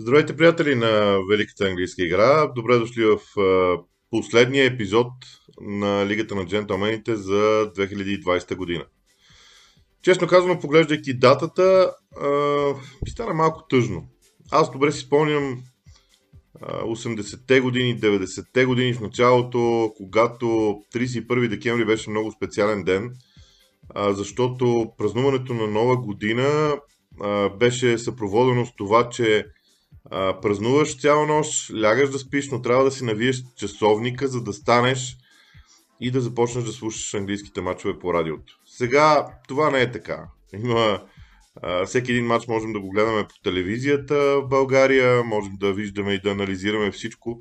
Здравейте, приятели на Великата английска игра. Добре дошли в последния епизод на Лигата на джентълмените за 2020 година. Честно казано, поглеждайки датата, ми стана малко тъжно. Аз добре си спомням 80-те години, 90-те години в началото, когато 31 декември беше много специален ден, защото празнуването на нова година беше съпроводено с това, че а, празнуваш цяла нощ, лягаш да спиш, но трябва да си навиеш часовника, за да станеш и да започнеш да слушаш английските матчове по радиото. Сега това не е така. Има а, всеки един матч можем да го гледаме по телевизията в България, можем да виждаме и да анализираме всичко.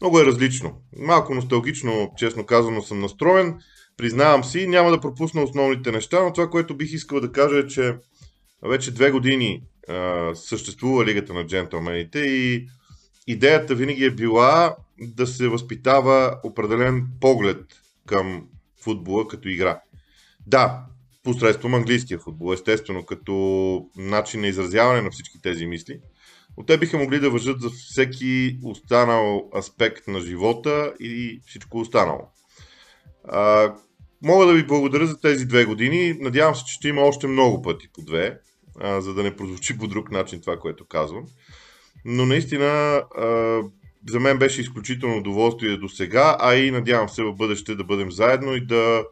Много е различно. Малко носталгично, честно казано, съм настроен. Признавам си, няма да пропусна основните неща, но това, което бих искал да кажа е, че вече две години съществува Лигата на джентълмените и идеята винаги е била да се възпитава определен поглед към футбола като игра. Да, посредством английския футбол, естествено, като начин на изразяване на всички тези мисли, но те биха могли да въжат за всеки останал аспект на живота и всичко останало. А, мога да ви благодаря за тези две години. Надявам се, че ще има още много пъти по две а, за да не прозвучи по друг начин това, което казвам. Но наистина а, за мен беше изключително удоволствие до сега, а и надявам се в бъдеще да бъдем заедно и да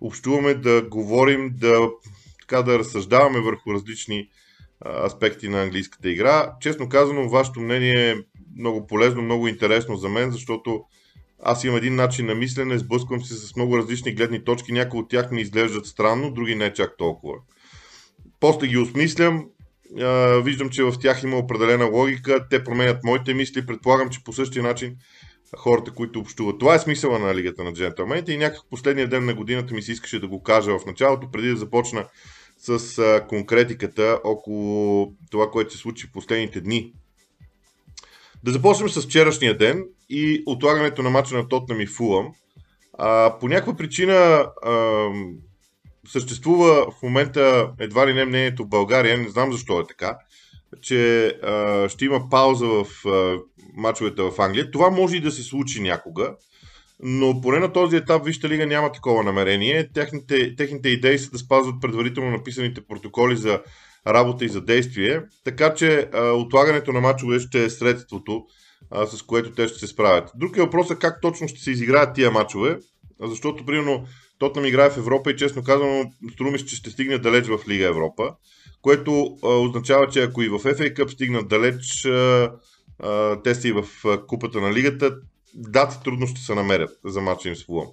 общуваме, да говорим, да, така, да разсъждаваме върху различни а, аспекти на английската игра. Честно казано, вашето мнение е много полезно, много интересно за мен, защото аз имам един начин на мислене, сблъсквам се с много различни гледни точки, някои от тях ми изглеждат странно, други не чак толкова. После ги осмислям, виждам, че в тях има определена логика, те променят моите мисли, предполагам, че по същия начин хората, които общуват. Това е смисъла на Лигата на джентълмените и някак последния ден на годината ми се искаше да го кажа в началото, преди да започна с конкретиката около това, което се случи в последните дни. Да започнем с вчерашния ден и отлагането на мача на Тотнам и Фулъм. по някаква причина съществува в момента едва ли не мнението в България, не знам защо е така, че а, ще има пауза в а, мачовете в Англия. Това може и да се случи някога, но поне на този етап Вижте лига няма такова намерение. Техните, техните идеи са да спазват предварително написаните протоколи за работа и за действие, така че а, отлагането на мачове ще е средството, а, с което те ще се справят. Друг е въпросът как точно ще се изиграят тия мачове, защото примерно Тотнам играе в Европа и честно казано, струва че ще стигне далеч в Лига Европа, което а, означава, че ако и в FA Cup стигнат далеч, а, а, те си в купата на лигата, дати трудно ще се намерят за матча им с Фулъм.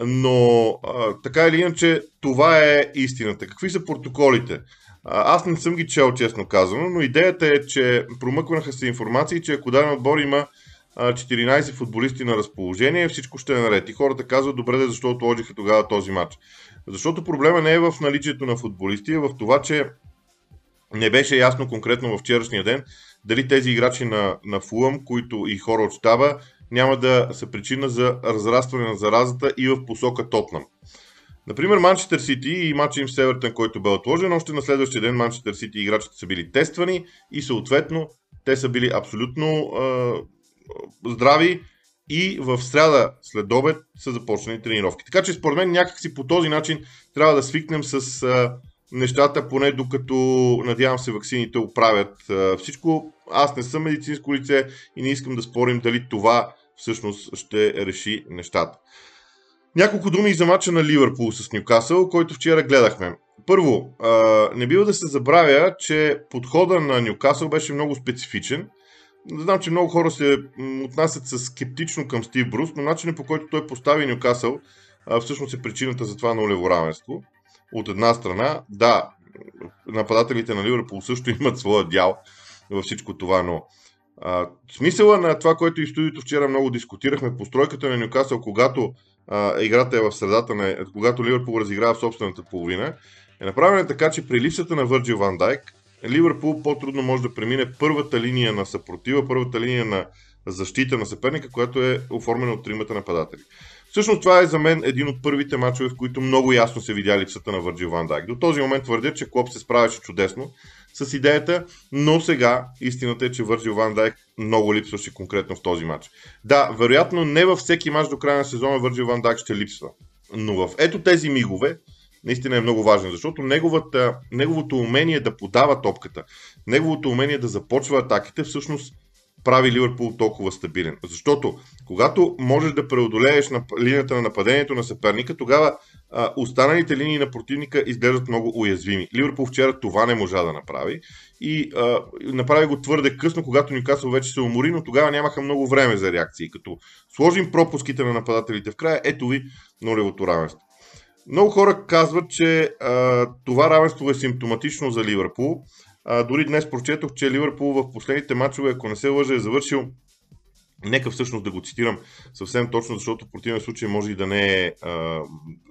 Но а, така или иначе, това е истината. Какви са протоколите? А, аз не съм ги чел, честно казано, но идеята е, че промъкваха се информации, че ако даден отбор има 14 футболисти на разположение, всичко ще е наред. И хората казват, добре, защо отложиха тогава този матч. Защото проблема не е в наличието на футболисти, а в това, че не беше ясно конкретно в вчерашния ден дали тези играчи на, на Фулъм, които и хора от щаба, няма да са причина за разрастване на заразата и в посока Тотнам. Например, Манчестър Сити и матча им с Евертън, който бе отложен, още на следващия ден Манчестър Сити играчите са били тествани и съответно те са били абсолютно здрави и в среда след обед са започнали тренировки. Така че според мен някакси по този начин трябва да свикнем с а, нещата, поне докато надявам се ваксините оправят а, всичко. Аз не съм медицинско лице и не искам да спорим дали това всъщност ще реши нещата. Няколко думи за мача на Ливърпул с Нюкасъл, който вчера гледахме. Първо, а, не бива да се забравя, че подхода на Нюкасъл беше много специфичен Знам, че много хора се отнасят с скептично към Стив Брус, но начинът по който той постави Нюкасъл всъщност е причината за това нулево равенство. От една страна, да, нападателите на Ливърпул също имат своя дял във всичко това, но а, смисъла на това, което и в студиото вчера много дискутирахме, постройката на Нюкасъл, когато а, играта е в средата, на, когато Ливърпул разиграва в собствената половина, е направена така, че при липсата на Върджил Ван Дайк, Ливърпул по-трудно може да премине първата линия на съпротива, първата линия на защита на съперника, която е оформена от тримата нападатели. Всъщност това е за мен един от първите мачове, в които много ясно се видя липсата на Върджил Ван Дайк. До този момент твърдя, че Клоп се справяше чудесно с идеята, но сега истината е, че Върджил Ван Дайк много липсваше конкретно в този матч. Да, вероятно не във всеки матч до края на сезона Върджил Ван Дайк ще липсва. Но в ето тези мигове, наистина е много важен, защото неговата, неговото умение да подава топката, неговото умение да започва атаките, всъщност прави Ливърпул толкова стабилен. Защото когато можеш да преодолееш на линията на нападението на съперника, тогава а, останалите линии на противника изглеждат много уязвими. Ливърпул вчера това не можа да направи и а, направи го твърде късно, когато Нюкасъл вече се умори, но тогава нямаха много време за реакции. Като сложим пропуските на нападателите в края, ето ви нулевото равенство. Много хора казват, че а, това равенство е симптоматично за Ливърпул. А, дори днес прочетох, че Ливърпул в последните матчове, ако не се лъжа, е завършил Нека всъщност да го цитирам съвсем точно, защото в противен случай може и да не е. А,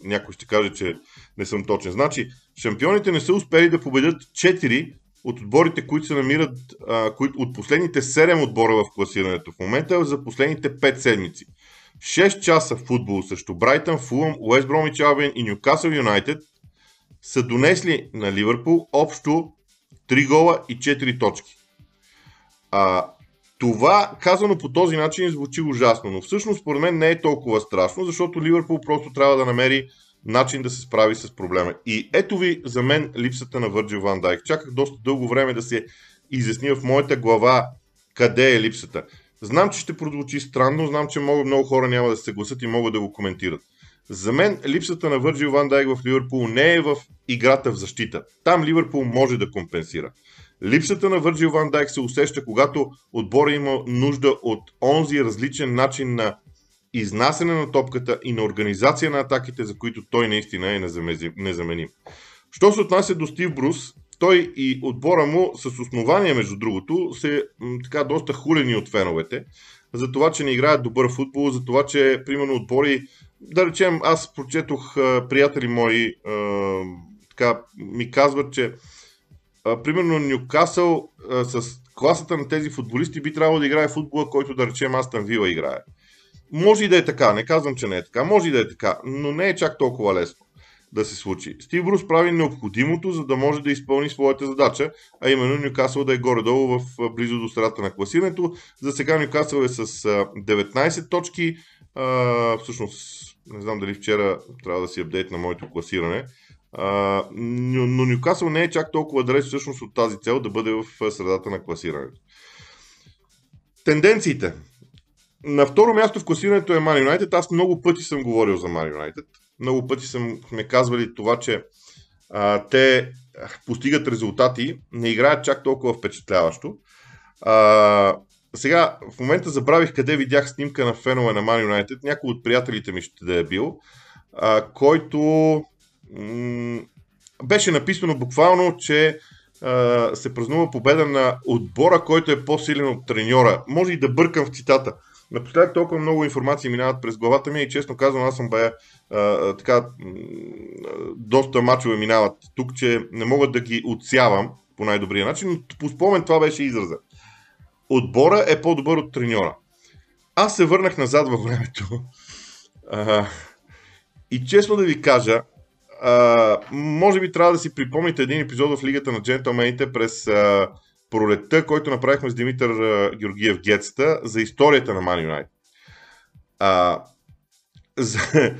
някой ще каже, че не съм точен. Значи, шампионите не са успели да победят 4 от отборите, които се намират а, кои, от последните 7 отбора в класирането в момента за последните 5 седмици. 6 часа футбол срещу Брайтън, Фулъм, Уест Бромич Албин и Ньюкасъл Юнайтед са донесли на Ливърпул общо 3 гола и 4 точки. А, това, казано по този начин, звучи ужасно, но всъщност според мен не е толкова страшно, защото Ливърпул просто трябва да намери начин да се справи с проблема. И ето ви за мен липсата на Върджил Ван Дайк. Чаках доста дълго време да се изясня в моята глава къде е липсата. Знам, че ще прозвучи странно, знам, че много, много хора няма да се съгласят и могат да го коментират. За мен липсата на Върджил Ван Дайк в Ливърпул не е в играта в защита. Там Ливърпул може да компенсира. Липсата на Върджил Ван Дайк се усеща, когато отбора има нужда от онзи различен начин на изнасяне на топката и на организация на атаките, за които той наистина е незаменим. Що се отнася до Стив Брус, той и отбора му с основание, между другото, се така доста хулени от феновете, за това, че не играят добър футбол, за това, че, примерно, отбори, да речем, аз прочетох приятели мои, така, ми казват, че примерно Нюкасъл с класата на тези футболисти би трябвало да играе футбола, който да речем Астан Вила играе. Може и да е така, не казвам, че не е така, може и да е така, но не е чак толкова лесно да се случи. Стив Брус прави необходимото, за да може да изпълни своята задача, а именно Нюкасъл да е горе-долу в близо до средата на класирането. За сега Нюкасъл е с 19 точки. А, всъщност, не знам дали вчера трябва да си апдейт на моето класиране. А, но Нюкасъл не е чак толкова далеч всъщност от тази цел да бъде в средата на класирането. Тенденциите. На второ място в класирането е Man United. Аз много пъти съм говорил за Man United. Много пъти съм ме казвали това, че а, те постигат резултати, не играят чак толкова впечатляващо. А, сега, в момента забравих къде видях снимка на фенове на Man United. Някой от приятелите ми ще да е бил, а, който м- беше написано буквално, че а, се празнува победа на отбора, който е по-силен от треньора. Може и да бъркам в цитата. Напоследък толкова много информации минават през главата ми и честно казвам, аз съм бая така, доста мачове минават тук, че не мога да ги отсявам по най-добрия начин, но по спомен това беше израза. Отбора е по-добър от треньора. Аз се върнах назад във времето. А, и честно да ви кажа, а, може би трябва да си припомните един епизод в Лигата на джентълмените през а, пролетта, който направихме с Димитър Георгиев Гетста за историята на Man United. За...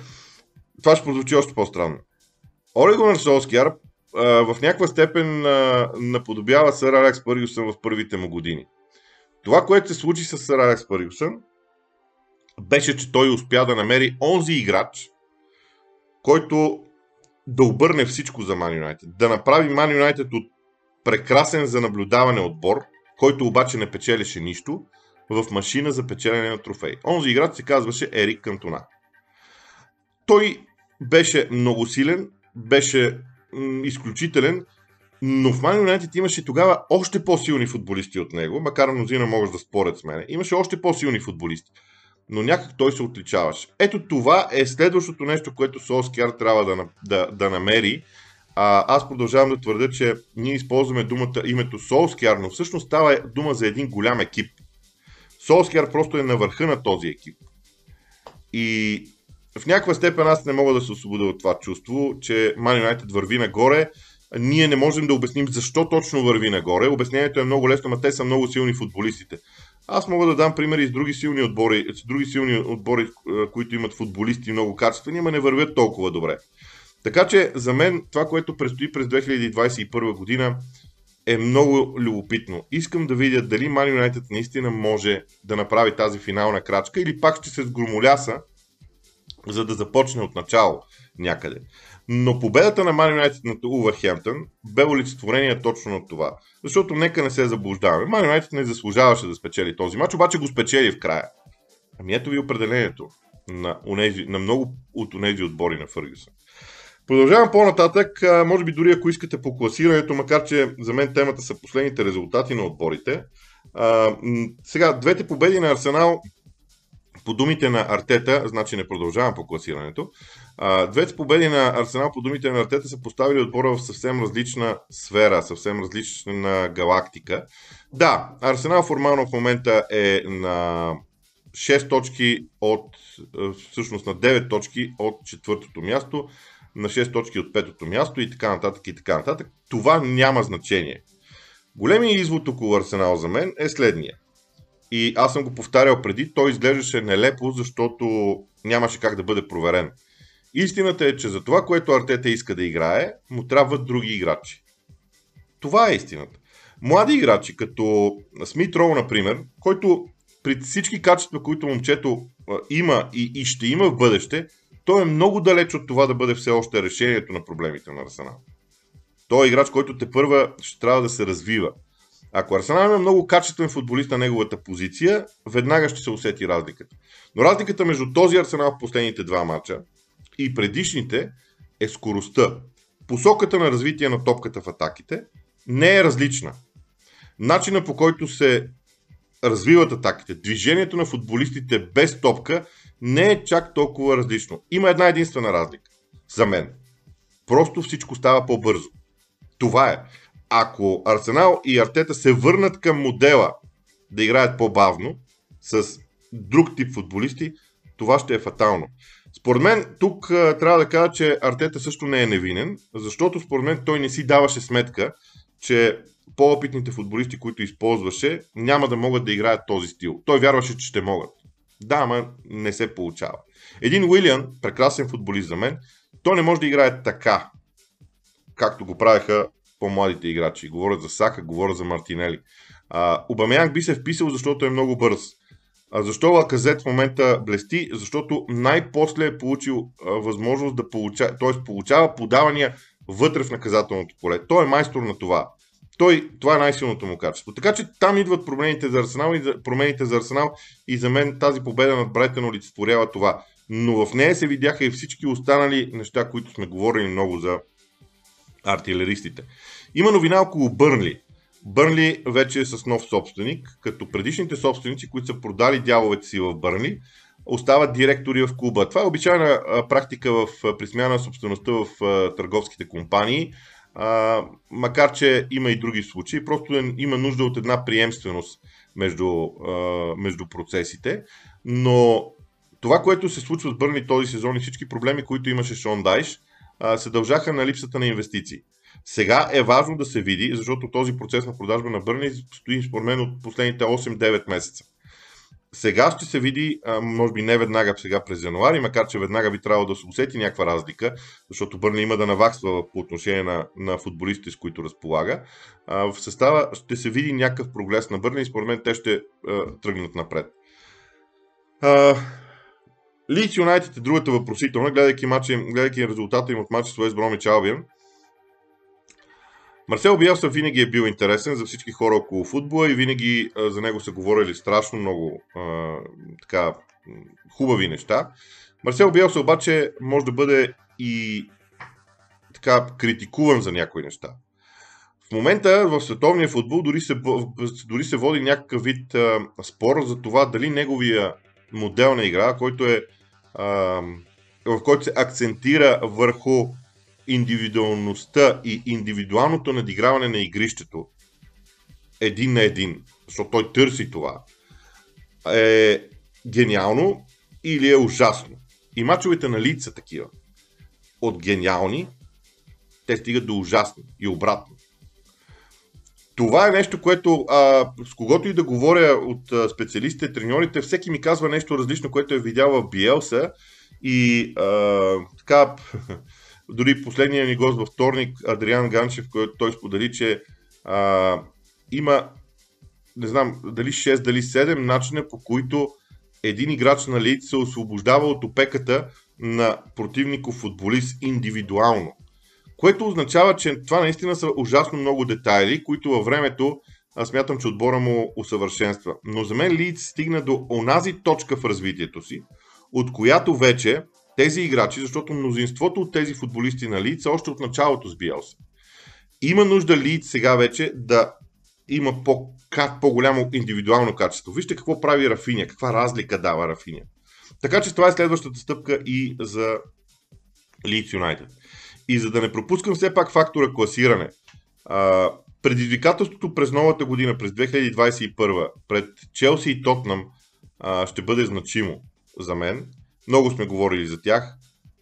Това ще прозвучи още по-странно. Олегонър Солскияр в някаква степен а, наподобява сър Алекс Пъргюсън в първите му години. Това, което се случи с сър Алекс Пъргюсън, беше, че той успя да намери онзи играч, който да обърне всичко за Man United. Да направи Man United от прекрасен за наблюдаване отбор, който обаче не печелеше нищо, в машина за печелене на трофей. Онзи играч се казваше Ерик Кантона. Той беше много силен, беше м- изключителен, но в Man United имаше тогава още по-силни футболисти от него, макар мнозина могат да спорят с мене. Имаше още по-силни футболисти но някак той се отличаваше. Ето това е следващото нещо, което Солскияр трябва да, да, да намери. А, аз продължавам да твърда, че ние използваме думата, името Солскияр, но всъщност става дума за един голям екип. Солскияр просто е на върха на този екип. И в някаква степен аз не мога да се освободя от това чувство, че Man United върви нагоре ние не можем да обясним защо точно върви нагоре. Обяснението е много лесно, но те са много силни футболистите. Аз мога да дам примери с други силни отбори, с други силни отбори, които имат футболисти много качествени, но не вървят толкова добре. Така че за мен това, което предстои през 2021 година е много любопитно. Искам да видя дали Man United наистина може да направи тази финална крачка или пак ще се сгромоляса, за да започне от начало някъде. Но победата на Man United над Увърхемптън бе олицетворение точно на това. Защото нека не се заблуждаваме. Man United не заслужаваше да спечели този матч, обаче го спечели в края. Ами ето ви определението на, унези, на много от тези отбори на Фъргюсън. Продължавам по-нататък, може би дори ако искате по класирането, макар че за мен темата са последните резултати на отборите. сега, двете победи на Арсенал по думите на Артета, значи не продължавам по класирането, двете победи на Арсенал по думите на Артета са поставили отбора в съвсем различна сфера, съвсем различна галактика. Да, Арсенал формално в момента е на 6 точки от, всъщност на 9 точки от четвъртото място, на 6 точки от петото място и така нататък и така нататък. Това няма значение. Големият извод около Арсенал за мен е следния. И аз съм го повтарял преди, той изглеждаше нелепо, защото нямаше как да бъде проверен. Истината е, че за това, което Артета иска да играе, му трябват други играчи. Това е истината. Млади играчи, като Смит Роу, например, който при всички качества, които момчето има и, и ще има в бъдеще, той е много далеч от това да бъде все още решението на проблемите на Арсенал. Той е играч, който те първа ще трябва да се развива. Ако Арсенал има много качествен футболист на неговата позиция, веднага ще се усети разликата. Но разликата между този Арсенал в последните два мача и предишните е скоростта. Посоката на развитие на топката в атаките не е различна. Начина по който се развиват атаките, движението на футболистите без топка не е чак толкова различно. Има една единствена разлика. За мен. Просто всичко става по-бързо. Това е. Ако Арсенал и Артета се върнат към модела да играят по-бавно, с друг тип футболисти, това ще е фатално. Според мен, тук трябва да кажа, че Артета също не е невинен, защото според мен той не си даваше сметка, че по-опитните футболисти, които използваше, няма да могат да играят този стил. Той вярваше, че ще могат. Да, ама не се получава. Един Уилиан, прекрасен футболист за мен, той не може да играе така, както го правеха по-младите играчи. Говорят за Сака, говорят за Мартинели. Обамян би се вписал, защото е много бърз. А защо Лаказет в момента блести? Защото най-после е получил а, възможност да получава, т.е. получава подавания вътре в наказателното поле. Той е майстор на това. Той, това е най-силното му качество. Така че там идват промените за Арсенал и за, промените за Арсенал и за мен тази победа над Брайтън олицетворява това. Но в нея се видяха и всички останали неща, които сме говорили много за артилеристите. Има новина около Бърнли. Бърнли вече е с нов собственик, като предишните собственици, които са продали дяловете си в Бърнли, остават директори в клуба. Това е обичайна практика в присмяна на собствеността в търговските компании а, макар че има и други случаи, просто е, има нужда от една приемственост между, а, между процесите, но това, което се случва с Бърни този сезон и всички проблеми, които имаше Шон Дайш, а, се дължаха на липсата на инвестиции. Сега е важно да се види, защото този процес на продажба на Бърни стои според мен от последните 8-9 месеца. Сега ще се види, може би не веднага сега през януари, макар че веднага би трябвало да се усети някаква разлика, защото Бърни има да наваксва по отношение на, на футболистите, с които разполага. В състава ще се види някакъв прогрес на Бърни и според мен те ще тръгнат напред. Лидс Юнайтед е другата въпросителна, гледайки, матчи, гледайки резултата им от матча с Уест Бромич Албион. Марсел Биелса винаги е бил интересен за всички хора около футбола и винаги а, за него са говорили страшно много а, така, хубави неща. Марсел Биелса обаче може да бъде и така критикуван за някои неща. В момента в световния футбол дори се, дори се води някакъв вид а, спор за това дали неговия модел на игра, който е а, в който се акцентира върху индивидуалността и индивидуалното надиграване на игрището един на един, защото той търси това, е гениално или е ужасно. И мачовете на лица такива. От гениални те стигат до ужасни и обратно. Това е нещо, което а, с когото и да говоря от а, специалистите, треньорите, всеки ми казва нещо различно, което е видял в Биелса и а, така, дори последния ни гост във вторник, Адриан Ганчев, който той сподели, че а, има, не знам, дали 6, дали 7 начина по които един играч на лид се освобождава от опеката на противников футболист индивидуално. Което означава, че това наистина са ужасно много детайли, които във времето аз смятам, че отбора му усъвършенства. Но за мен Лидс стигна до онази точка в развитието си, от която вече тези играчи, защото мнозинството от тези футболисти на Лидс са още от началото с Биелса. Има нужда Лидс сега вече да има по, по-голямо индивидуално качество. Вижте какво прави Рафиня, каква разлика дава Рафиня. Така че това е следващата стъпка и за Leeds United. И за да не пропускам все пак фактора класиране, а, предизвикателството през новата година, през 2021, пред Челси и Тотнам а, ще бъде значимо за мен. Много сме говорили за тях.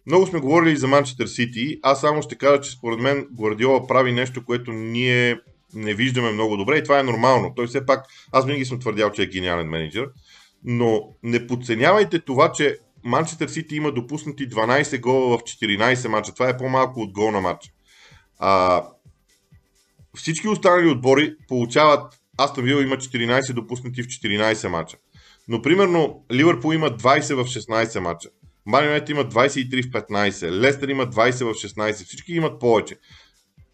Много сме говорили за Манчестър Сити. Аз само ще кажа, че според мен Гвардиола прави нещо, което ние не виждаме много добре и това е нормално. Той все пак, аз винаги съм твърдял, че е гениален менеджер, но не подценявайте това, че Манчестър Сити има допуснати 12 гола в 14 мача. Това е по-малко от гол на матч. А, всички останали отбори получават Астон Вил има 14 допуснати в 14 мача. Но примерно Ливърпул има 20 в 16 мача. Манионет има 23 в 15, Лестър има 20 в 16, всички имат повече.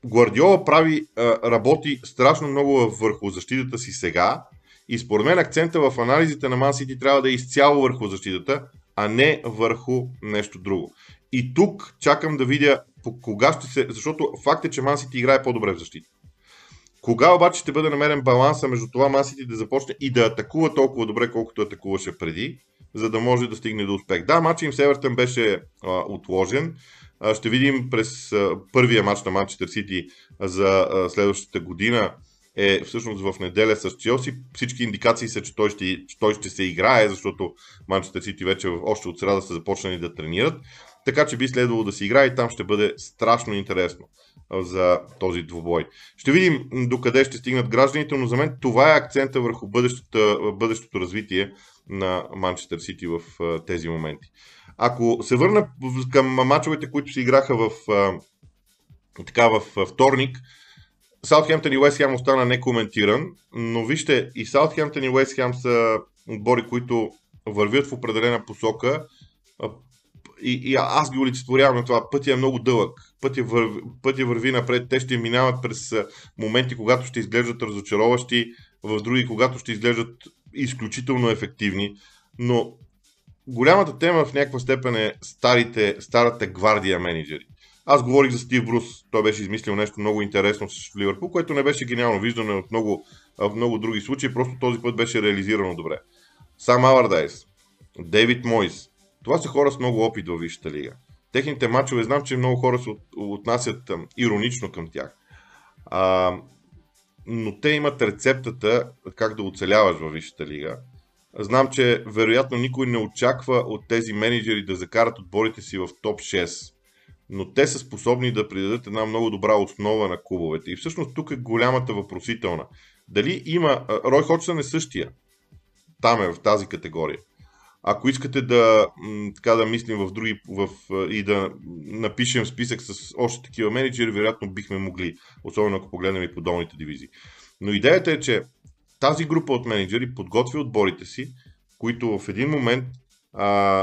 Гвардиола прави, работи страшно много върху защитата си сега и според мен акцента в анализите на Man City трябва да е изцяло върху защитата, а не върху нещо друго. И тук чакам да видя по кога ще се... Защото факт е, че Man City играе по-добре в защита. Кога обаче ще бъде намерен баланса между това City да започне и да атакува толкова добре, колкото атакуваше преди, за да може да стигне до успех. Да, матчът им с Евертън беше а, отложен. А, ще видим през а, първия матч на Манчестър Сити за а, следващата година е всъщност в неделя с Челси. Всички индикации са, че той ще, той ще се играе, защото Манчестър Сити вече още от среда са започнали да тренират. Така че би следвало да се играе и там ще бъде страшно интересно за този двубой. Ще видим докъде ще стигнат гражданите, но за мен това е акцента върху бъдещото, бъдещото развитие на Манчестър Сити в тези моменти. Ако се върна към мачовете, които се играха в, така, в вторник, Саутхемптън и Уест Хем остана некоментиран, но вижте, и Саутхемптън и Уест Хем са отбори, които вървят в определена посока и, и аз ги олицетворявам на това. Пътя е много дълъг. Пътя върви, пътя върви напред. Те ще минават през моменти, когато ще изглеждат разочароващи, в други, когато ще изглеждат изключително ефективни. Но голямата тема в някаква степен е старите, старата гвардия менеджери. Аз говорих за Стив Брус. Той беше измислил нещо много интересно с Ливърпул, което не беше гениално виждане от много, в много други случаи. Просто този път беше реализирано добре. Сам Алардайс, Дейвид Мойс. Това са хора с много опит във Висшата лига. Техните мачове, знам, че много хора се отнасят иронично към тях. А, но те имат рецептата как да оцеляваш във Висшата лига. Знам, че вероятно никой не очаква от тези менеджери да закарат отборите си в топ 6 но те са способни да придадат една много добра основа на клубовете. И всъщност тук е голямата въпросителна. Дали има... Рой Ходжсън е същия. Там е в тази категория. Ако искате да, така да мислим в други в, и да напишем списък с още такива менеджери, вероятно бихме могли, особено ако погледнем и по долните дивизии. Но идеята е, че тази група от менеджери подготвя отборите си, които в един момент,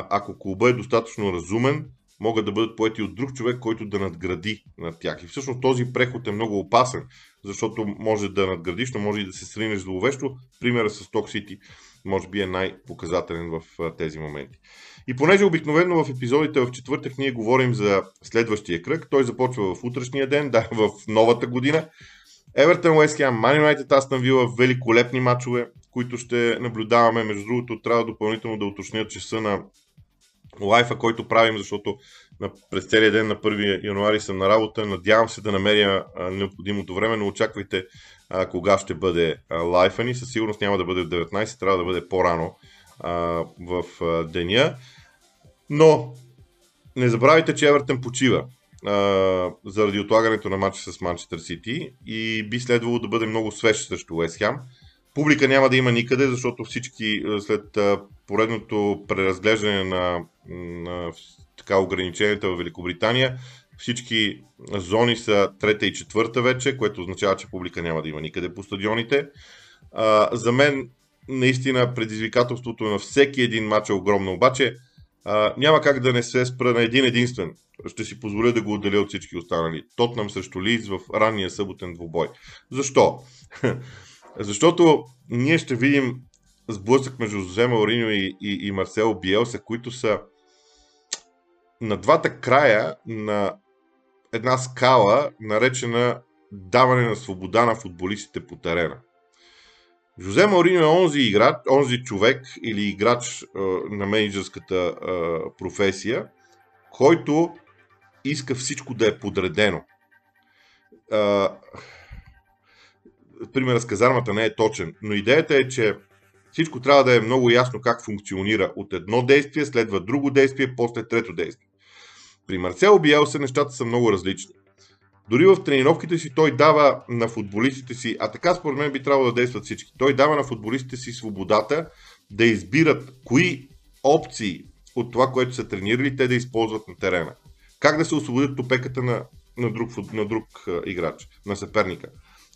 ако клуба е достатъчно разумен, могат да бъдат поети от друг човек, който да надгради над тях. И всъщност този преход е много опасен, защото може да надградиш, но може и да се сринеш зловещо. Примера с Ток Сити може би е най-показателен в тези моменти. И понеже обикновено в епизодите в четвъртък ние говорим за следващия кръг, той започва в утрешния ден, да, в новата година. Евертън, Уест Хем, Ман Юнайтед, Астън Вила, великолепни матчове, които ще наблюдаваме. Между другото, трябва допълнително да уточня часа на лайфа, който правим, защото на, през целия ден на 1 януари съм на работа. Надявам се да намеря а, необходимото време, но очаквайте а, кога ще бъде а, лайфа ни. Със сигурност няма да бъде в 19, трябва да бъде по-рано а, в а, деня. Но не забравяйте, че Евертън почива. а, заради отлагането на матча с Манчестър Сити и би следвало да бъде много свеж срещу Уест. Публика няма да има никъде, защото всички след поредното преразглеждане на, на така ограниченията в Великобритания, всички зони са трета и четвърта вече, което означава, че публика няма да има никъде по стадионите. А, за мен наистина предизвикателството на всеки един матч е огромно, обаче а, няма как да не се спра на един единствен. Ще си позволя да го отделя от всички останали. Тотнам срещу Лиз в ранния съботен двубой. Защо? Защото ние ще видим сблъсък между Жозе Мауриньо и, и, и Марсело Биелса, които са на двата края на една скала, наречена даване на свобода на футболистите по терена. Жозе Мауриньо е онзи играч, онзи човек или играч а, на менеджерската а, професия, който иска всичко да е подредено. А, примерът с казармата не е точен, но идеята е, че всичко трябва да е много ясно как функционира. От едно действие следва друго действие, после трето действие. При Марцел Биелса нещата са много различни. Дори в тренировките си той дава на футболистите си, а така според мен би трябвало да действат всички, той дава на футболистите си свободата да избират кои опции от това, което са тренирали, те да използват на терена. Как да се освободят опеката на, на друг, на друг играч, на съперника.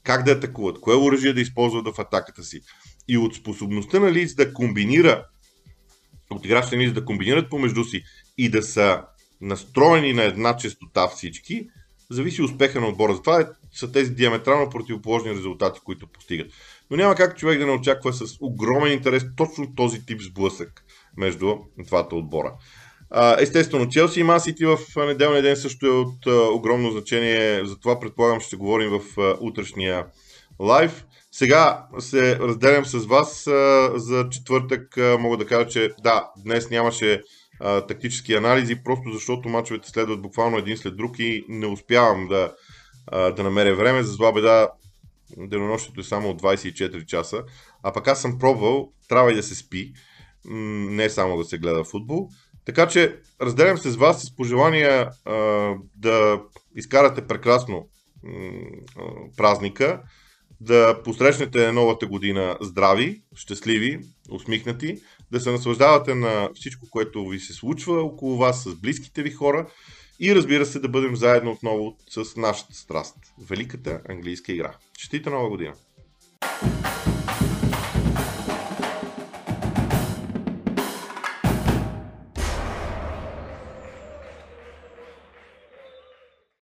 Как да атакуват, кое оръжие да използват в атаката си. И от способността на Лиц да комбинира, от играчите на Лиц да комбинират помежду си и да са настроени на една частота всички, зависи успеха на отбора. Затова е, са тези диаметрално противоположни резултати, които постигат. Но няма как човек да не очаква с огромен интерес точно този тип сблъсък между двата отбора. Естествено, Челси и Масити в неделния ден също е от огромно значение, затова предполагам ще говорим в утрешния лайв. Сега се разделям с вас за четвъртък. Мога да кажа, че да, днес нямаше тактически анализи, просто защото мачовете следват буквално един след друг и не успявам да, да намеря време. За зла беда денонощето е само от 24 часа, а пък аз съм пробвал, трябва и да се спи, не само да се гледа футбол. Така че разделям се с вас с пожелания а, да изкарате прекрасно м, празника, да посрещнете новата година здрави, щастливи, усмихнати, да се наслаждавате на всичко, което ви се случва около вас с близките ви хора и разбира се да бъдем заедно отново с нашата страст великата английска игра. Честита нова година!